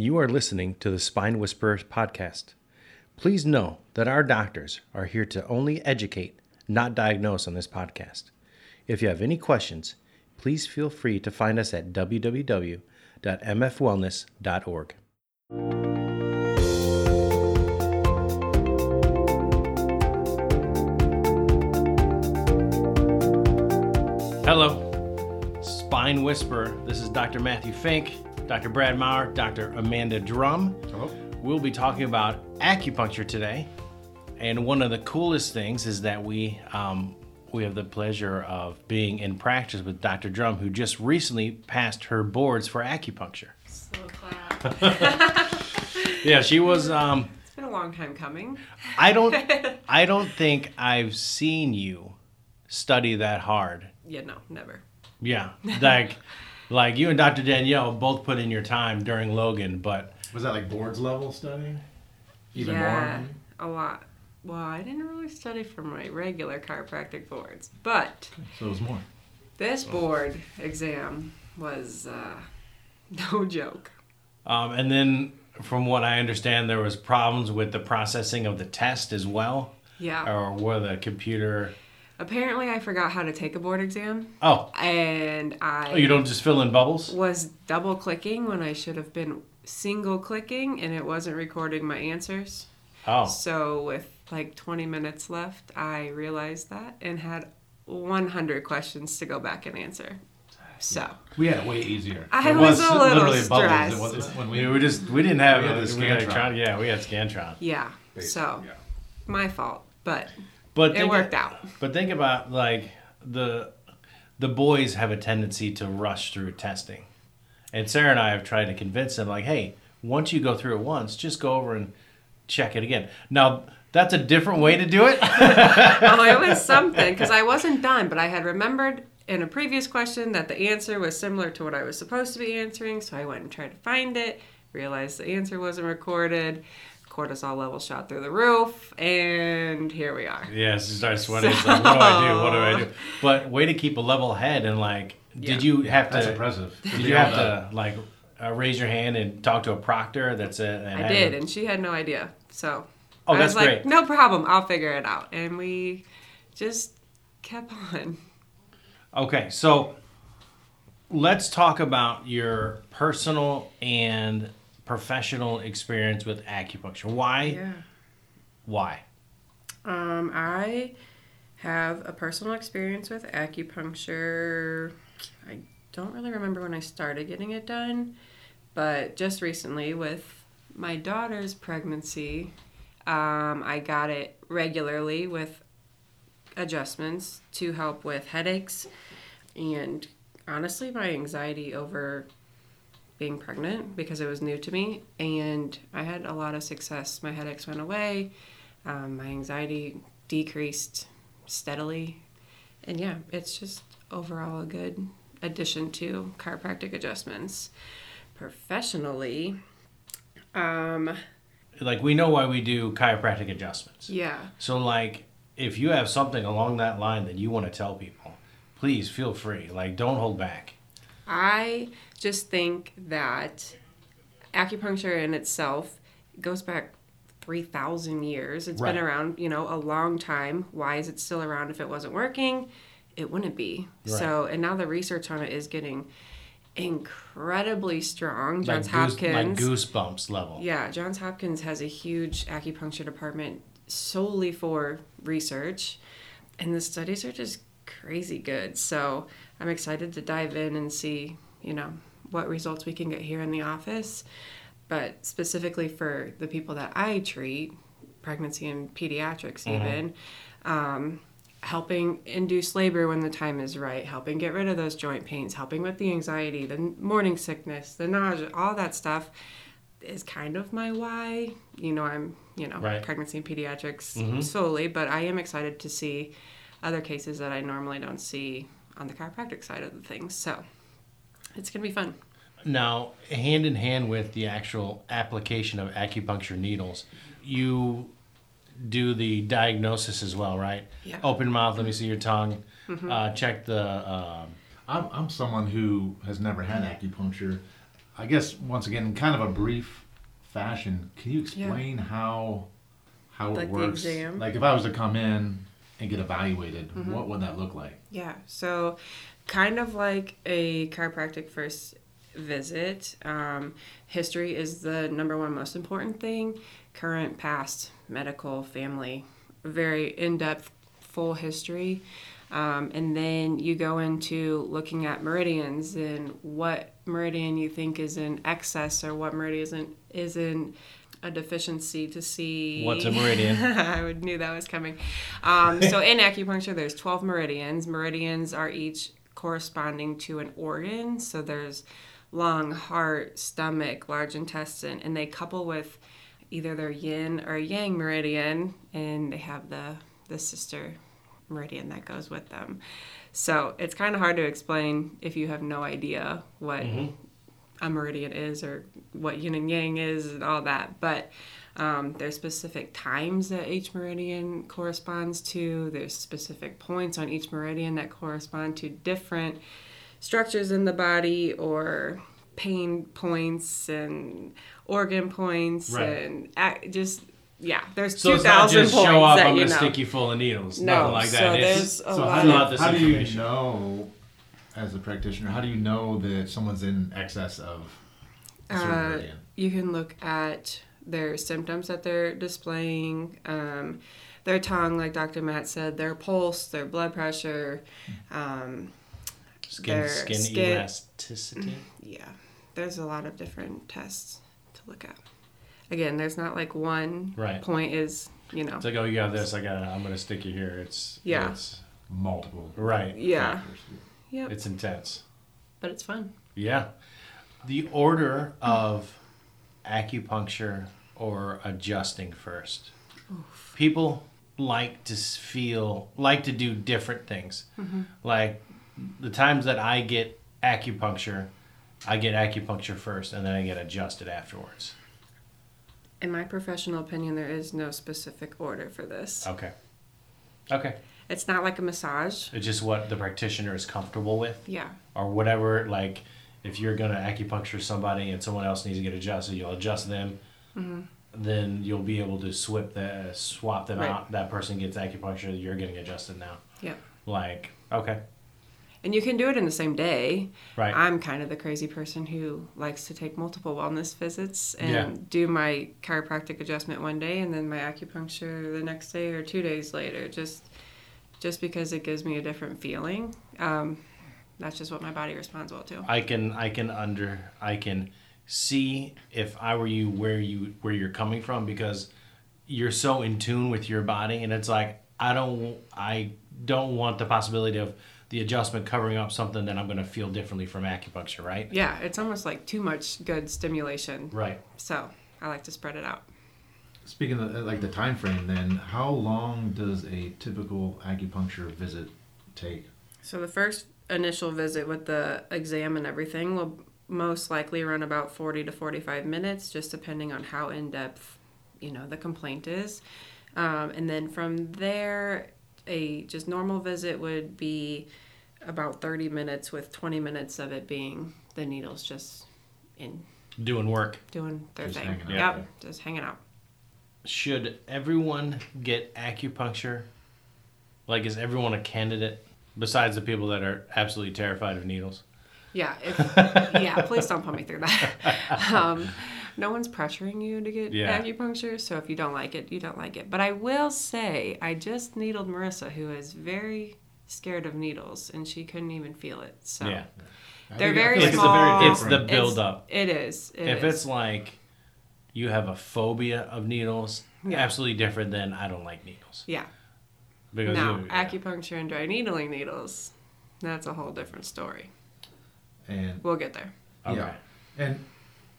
You are listening to the Spine Whisperers podcast. Please know that our doctors are here to only educate, not diagnose on this podcast. If you have any questions, please feel free to find us at www.mfwellness.org. Hello, Spine Whisperer. This is Dr. Matthew Fink, Dr. Brad Maurer, Dr. Amanda Drum. Hello. We'll be talking about acupuncture today, and one of the coolest things is that we um, we have the pleasure of being in practice with Dr. Drum, who just recently passed her boards for acupuncture. Slow clap. Yeah, she was. Um, it's been a long time coming. I don't. I don't think I've seen you study that hard. Yeah, no, never. Yeah, like like you and Dr. Danielle both put in your time during Logan, but Was that like boards level studying? Even yeah, more? a lot. Well, I didn't really study for my regular chiropractic boards, but So it was more. this board exam was uh, no joke. um, and then from what I understand, there was problems with the processing of the test as well, Yeah. or where the computer. Apparently, I forgot how to take a board exam, Oh, and I oh, you don't just fill in bubbles. was double clicking when I should have been single clicking, and it wasn't recording my answers. Oh, So with like 20 minutes left, I realized that and had 100 questions to go back and answer. So We had it way easier. I It was a little literally bubbles. stressed. It was, when we we, were just we didn't have We had uh, the we had Scantron. Yeah, we had Scantron. yeah, so yeah. my fault, but But it worked out. But think about like the the boys have a tendency to rush through testing, and Sarah and I have tried to convince them like, hey, once you go through it once, just go over and check it again. Now that's a different way to do it. oh, it was something because I wasn't done, but I had remembered in a previous question that the answer was similar to what I was supposed to be answering, so I went and tried to find it. Realized the answer wasn't recorded. Cortisol level shot through the roof, and here we are. yes, you start sweating. It's like, what do I do? What do I do? But way to keep a level head and like, did Yeah. you have to? That's to? impressive. Did you have to like uh, raise your hand and talk to a proctor? That's it. I did, a- and she had no idea. So Oh, I that's was like, great. no problem, I'll figure it out. And we just kept on. Okay, so let's talk about your personal and professional experience with acupuncture. Why? Yeah. Why? Um, I have a personal experience with acupuncture. I don't really remember when I started getting it done, but just recently with my daughter's pregnancy, um, I got it regularly with adjustments to help with headaches and honestly my anxiety over being pregnant because it was new to me and I had a lot of success. My headaches went away, um, my anxiety decreased steadily, and yeah, it's just overall a good addition to chiropractic adjustments. Professionally, um, Like we know why we do chiropractic adjustments. yeah, So like if you have something along that line that you want to tell people, please feel free. Like don't hold back. I just think that acupuncture in itself goes back 3,000 years. It's Right. been around, you know, a long time. Why is it still around if it wasn't working? It wouldn't be. Right. So, and now the research on it is getting incredibly strong. Like, Johns goose, Hopkins. like goosebumps level. Yeah, Johns Hopkins has a huge acupuncture department solely for research, and the studies are just crazy good. So I'm excited to dive in and see, you know, what results we can get here in the office. But specifically for the people that I treat, pregnancy and pediatrics, even, um, helping induce labor when the time is right, helping get rid of those joint pains, helping with the anxiety, the morning sickness, the nausea, all that stuff is kind of my why. You know, I'm, you know, Right. pregnancy and pediatrics Mhm. solely, but I am excited to see other cases that I normally don't see on the chiropractic side of the things. So it's going to be fun. Now, hand in hand with the actual application of acupuncture needles, you do the diagnosis as well, right? Yeah. Open mouth, let me see your tongue. Uh, check the. Um, I'm, I'm someone who has never had acupuncture. I guess once again, in kind of a brief fashion, can you Yeah. explain how how Like it the works? exam? Mm-hmm. Like if I was to come in and get evaluated, what would that look like? Yeah, so kind of like a chiropractic first visit. Um, history is the number one most important thing. Current, past, medical, family, very in depth, full history. Um, and then you go into looking at meridians and what meridian you think is in excess or what meridian isn't is in a deficiency to see What's a meridian? I would knew that was coming. Um, so in acupuncture, there's 12 meridians. Meridians are each corresponding to an organ. So there's lung, heart, stomach, large intestine, and they couple with either their yin or yang meridian, and they have the the sister meridian that goes with them. So it's kind of hard to explain if you have no idea what a meridian is or what yin and yang is and all that. But um, there's specific times that each meridian corresponds to. There's specific points on each meridian that correspond to different structures in the body or pain points and organ points Right. and ac- just yeah. There's So two it's not thousand just show up, I'm you gonna know. stick you full of needles. No, Nothing like so that. there's It's, a So lot how do, you, of how do you know, as a practitioner, how do you know that someone's in excess of a certain Uh, you can look at their symptoms that they're displaying, um, their tongue, like Dr. Matt said, their pulse, their blood pressure. Um, skin, their skin, skin- elasticity. yeah, there's a lot of different tests to look at. Again, there's not like one Right. point is, you know, It's like, oh, you got this. I got. I'm gonna stick you here. It's Yeah. It's, Multiple right. yeah, factors. Yep, It's intense. but it's fun. Yeah. The order of acupuncture or adjusting first. People like to feel, like to do different things. Mm-hmm. Like the times that I get acupuncture, I get acupuncture first and then I get adjusted afterwards. In my professional opinion, there is no specific order for this. Okay. Okay. It's not like a massage. It's just what the practitioner is comfortable with. Yeah, or whatever like if you're going to acupuncture somebody and someone else needs to get adjusted you'll adjust them Mm-hmm. then you'll be able to swip the swap them Right. out that person gets acupuncture you're getting adjusted now yeah. like okay And you can do it in the same day. right I'm kind of the crazy person who likes to take multiple wellness visits and Yeah. do my chiropractic adjustment one day and then my acupuncture the next day or two days later. Just just because it gives me a different feeling. Um, that's just what my body responds well to. i can i can under i can see if i were you where you where you're coming from because you're so in tune with your body and it's like i don't i don't want the possibility of the adjustment covering up something that i'm going to feel differently from acupuncture right Yeah, it's almost like too much good stimulation. right So I like to spread it out. Speaking of uh, like the time frame, then how long does a typical acupuncture visit take? So the first initial visit with the exam and everything will most likely run about 40 to 45 minutes, just depending on how in depth, you know, the complaint is. Um, and then from there, a just normal visit would be about 30 minutes, with 20 minutes of it being the needles just in doing work doing their Just thing. Yep, out. just hanging out. Should everyone get acupuncture? Like, is everyone a candidate besides the people that are absolutely terrified of needles? Yeah, if, yeah. Please don't put me through that. Um, no one's pressuring you to get Yeah. acupuncture, so if you don't like it, you don't like it. But I will say, I just needled Marissa, who is very scared of needles, and she couldn't even feel it. So Yeah, they're very small. It's, It's a the very It's- build up. it is. it if is. it's like you have a phobia of needles, Yeah. absolutely different than I don't like needles. yeah, Because now yeah. acupuncture and dry needling needles, that's a whole different story. and We'll get there. okay. yeah, and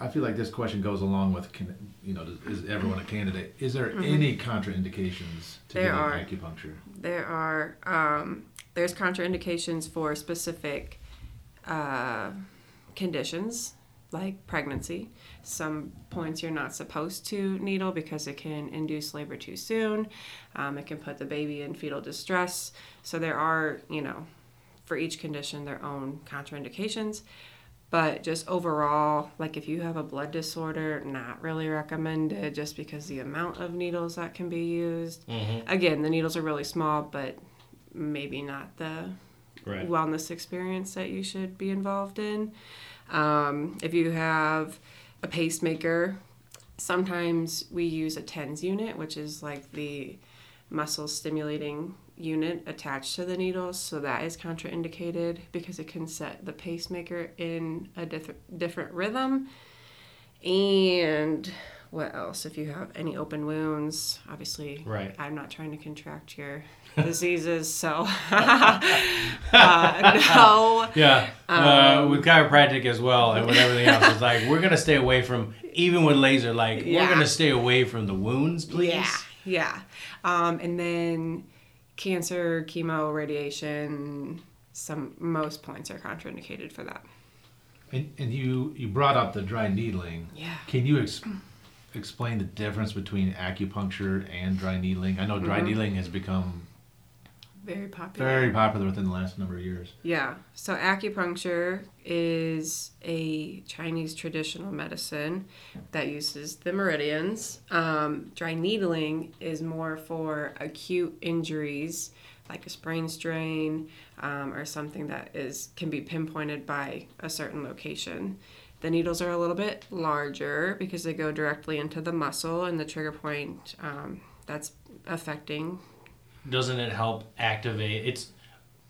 I feel like this question goes along with can, you know is everyone a candidate? Is there any contraindications to Mm-hmm. There are. acupuncture? There are um, there's contraindications for specific uh, conditions like pregnancy. Some points you're not supposed to needle because it can induce labor too soon. Um, it can put the baby in fetal distress. So there are you know for each condition their own contraindications. But just overall, like if you have a blood disorder, not really recommended just because the amount of needles that can be used. Mm-hmm. Again, the needles are really small, but maybe not the Right. wellness experience that you should be involved in. Um, if you have a pacemaker, sometimes we use a TENS unit, which is like the muscle stimulating unit attached to the needles. So that is contraindicated because it can set the pacemaker in a diff- different rhythm. And what else? If you have any open wounds, obviously, Right. I'm not trying to contract your diseases, so uh, no. Yeah, Um, uh, with chiropractic as well, and with everything else, it's like we're gonna stay away from even with laser. Like Yeah. we're gonna stay away from the wounds, please. Yeah, yeah. Um, and then cancer, chemo, radiation. Some most points are contraindicated for that. And, and you you brought up the dry needling. Yeah. Can you ex- explain the difference between acupuncture and dry needling? I know dry Mm-hmm. needling has become Very popular. very popular within the last number of years. Yeah. So acupuncture is a Chinese traditional medicine that uses the meridians. Um, dry needling is more for acute injuries like a sprain strain um, or something that is can be pinpointed by a certain location. The needles are a little bit larger because they go directly into the muscle and the trigger point um, that's affecting Doesn't it help activate? It's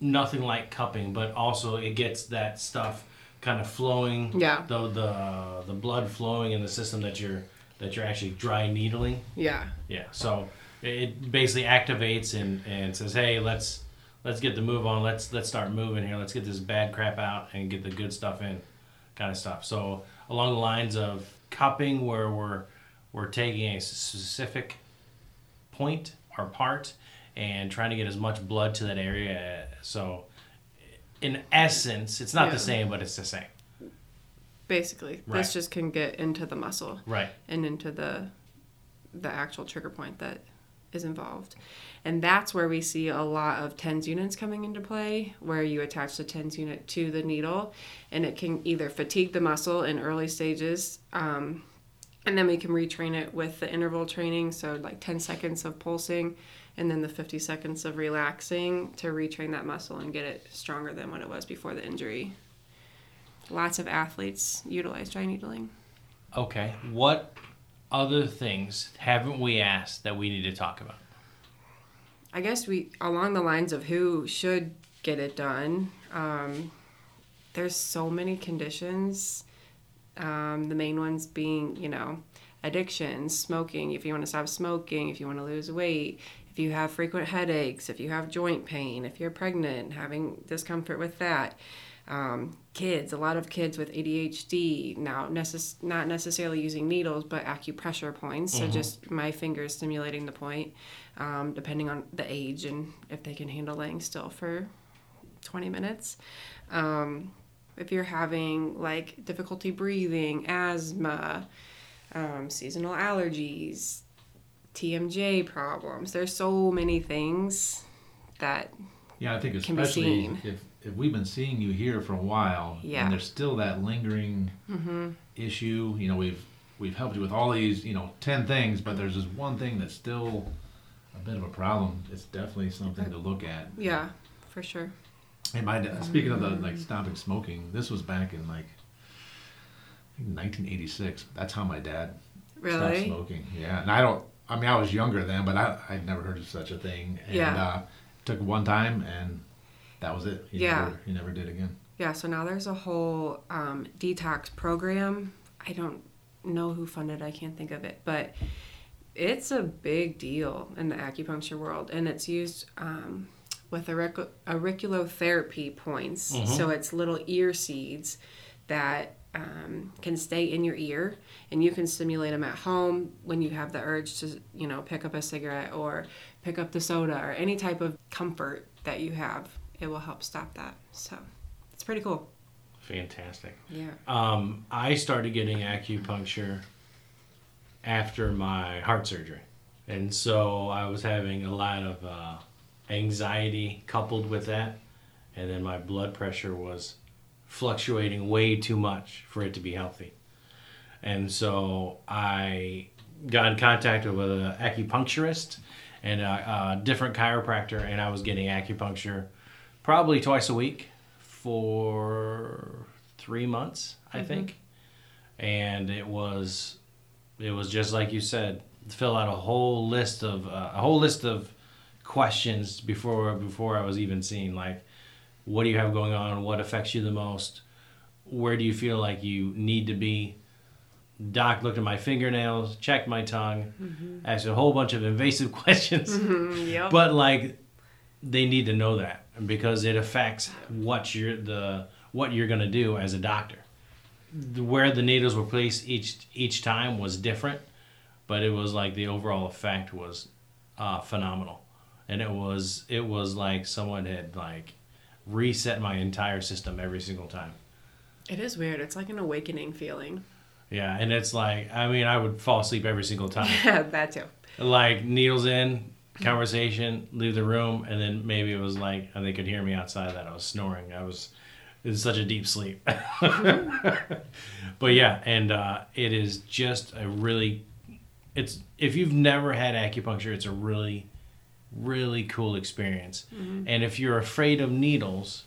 nothing like cupping, but also it gets that stuff kind of flowing. Yeah. The the the blood flowing in the system that you're that you're actually dry needling. yeah Yeah. So it basically activates and, and says, hey, let's let's get the move on. Let's let's start moving here. Let's get this bad crap out and get the good stuff in, kind of stuff. So along the lines of cupping, where we're we're taking a specific point or part and trying to get as much blood to that area. So in essence, it's not Yeah. the same, but it's the same. basically Right. this just can get into the muscle Right. and into the the actual trigger point that is involved. And that's where we see a lot of TENS units coming into play, where you attach the TENS unit to the needle and it can either fatigue the muscle in early stages, um, and then we can retrain it with the interval training, so like 10 seconds of pulsing and then the 50 seconds of relaxing to retrain that muscle and get it stronger than what it was before the injury. Lots of athletes utilize dry needling. Okay. What other things haven't we asked that we need to talk about? I guess we along the lines of who should get it done. Um, there's so many conditions. Um, the main ones being, you know, addiction, smoking. If you want to stop smoking, if you want to lose weight, if you have frequent headaches, if you have joint pain, if you're pregnant, having discomfort with that. Um, kids, a lot of kids with ADHD now, necess- not necessarily using needles, but acupressure points. So just my fingers stimulating the point, um, depending on the age and if they can handle laying still for 20 minutes. Um, if you're having like difficulty breathing, asthma, um, seasonal allergies, TMJ problems, there's so many things that Yeah, I think Can be especially if we've been seeing you here for a while, Yeah. Mm-hmm. and there's still that lingering issue. You know, we've we've helped you with all these, you know, ten things, but there's this one thing that's still a bit of a problem. It's definitely something to look at. yeah, for sure. And my dad, speaking of the like stopping smoking, this was back in like 1986. That's how my dad stopped smoking. Yeah, and I don't. I mean, I was younger then, but I I'd never heard of such a thing. And, Yeah. Uh, took one time, and that was it. He Yeah. Never, he never did again. Yeah, so now there's a whole um, detox program. I don't know who funded. I can't think of it, but it's a big deal in the acupuncture world, and it's used um, with auric- auriculotherapy points. Mhm. So it's little ear seeds that um, can stay in your ear, and you can stimulate them at home when you have the urge to, you know, pick up a cigarette or pick up the soda or any type of comfort that you have. It will help stop that. So it's pretty cool. Fantastic. Yeah. Um, I started getting acupuncture after my heart surgery. And so I was having a lot of uh, anxiety coupled with that. And then my blood pressure was fluctuating way too much for it to be healthy. And so I got in contact with an acupuncturist and a, a different chiropractor, and I was getting acupuncture probably twice a week for three months, I think. And it was, it was just like you said, fill out a whole list of uh, a whole list of questions before before I was even seen. Like, what do you have going on? What affects you the most? Where do you feel like you need to be? Doc looked at my fingernails, checked my tongue, asked a whole bunch of invasive questions. Mm, yep. But like, they need to know that because it affects what you're the what you're gonna do as a doctor. Where the needles were placed each each time was different, but it was like the overall effect was uh, phenomenal, and it was it was like someone had like reset my entire system every single time. it is weird. It's like an awakening feeling. Yeah, and it's like I mean I would fall asleep every single time. Yeah, that too. like needles in conversation leave the room and then maybe it was like and they could hear me outside that i was snoring. I was in such a deep sleep. But yeah and uh, it is just a really it's if you've never had acupuncture it's a really really cool experience. And if you're afraid of needles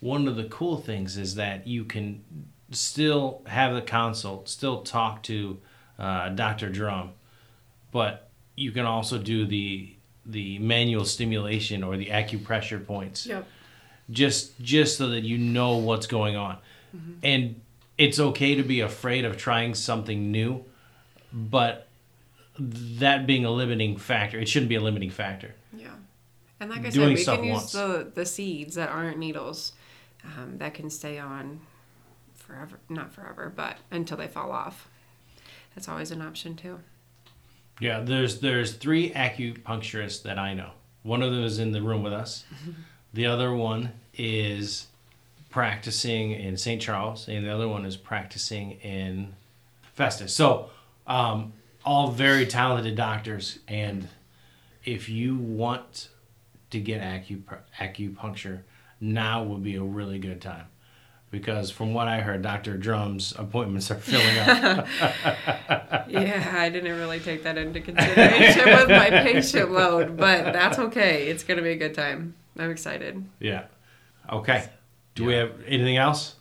one of the cool things is that you can still have the consult still talk to uh, dr drum but you can also do the the manual stimulation or the acupressure points Yep. just just so that you know what's going on and it's okay to be afraid of trying something new but that being a limiting factor it shouldn't be a limiting factor Yeah. And like I Doing said, we can use once. the, the seeds that aren't needles um, that can stay on forever. Not forever, but until they fall off. That's always an option too. Yeah there's there's three acupuncturists that i know. One of them is in the room with us. The other one is practicing in st charles and the other one is practicing in festus. So um, all very talented doctors and if you want to get acup- acupuncture now would be a really good time because from what i heard dr drum's appointments are filling up yeah, I didn't really take that into consideration with my patient load, but that's okay. It's going to be a good time. I'm excited. yeah okay do we have anything else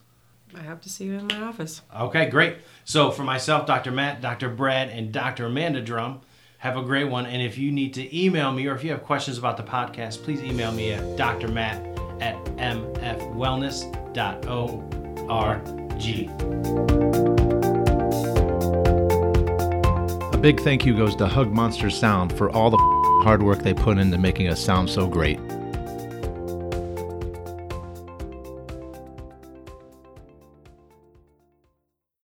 I have to see you in my office. Okay, great. So for myself, Dr. Matt, Dr. Brad, and Dr. Amanda Drum, have a great one. And if you need to email me or if you have questions about the podcast, please email me at drmatt at mfwellness.org. A big thank you goes to Hug Monster Sound for all the hard work they put into making us sound so great.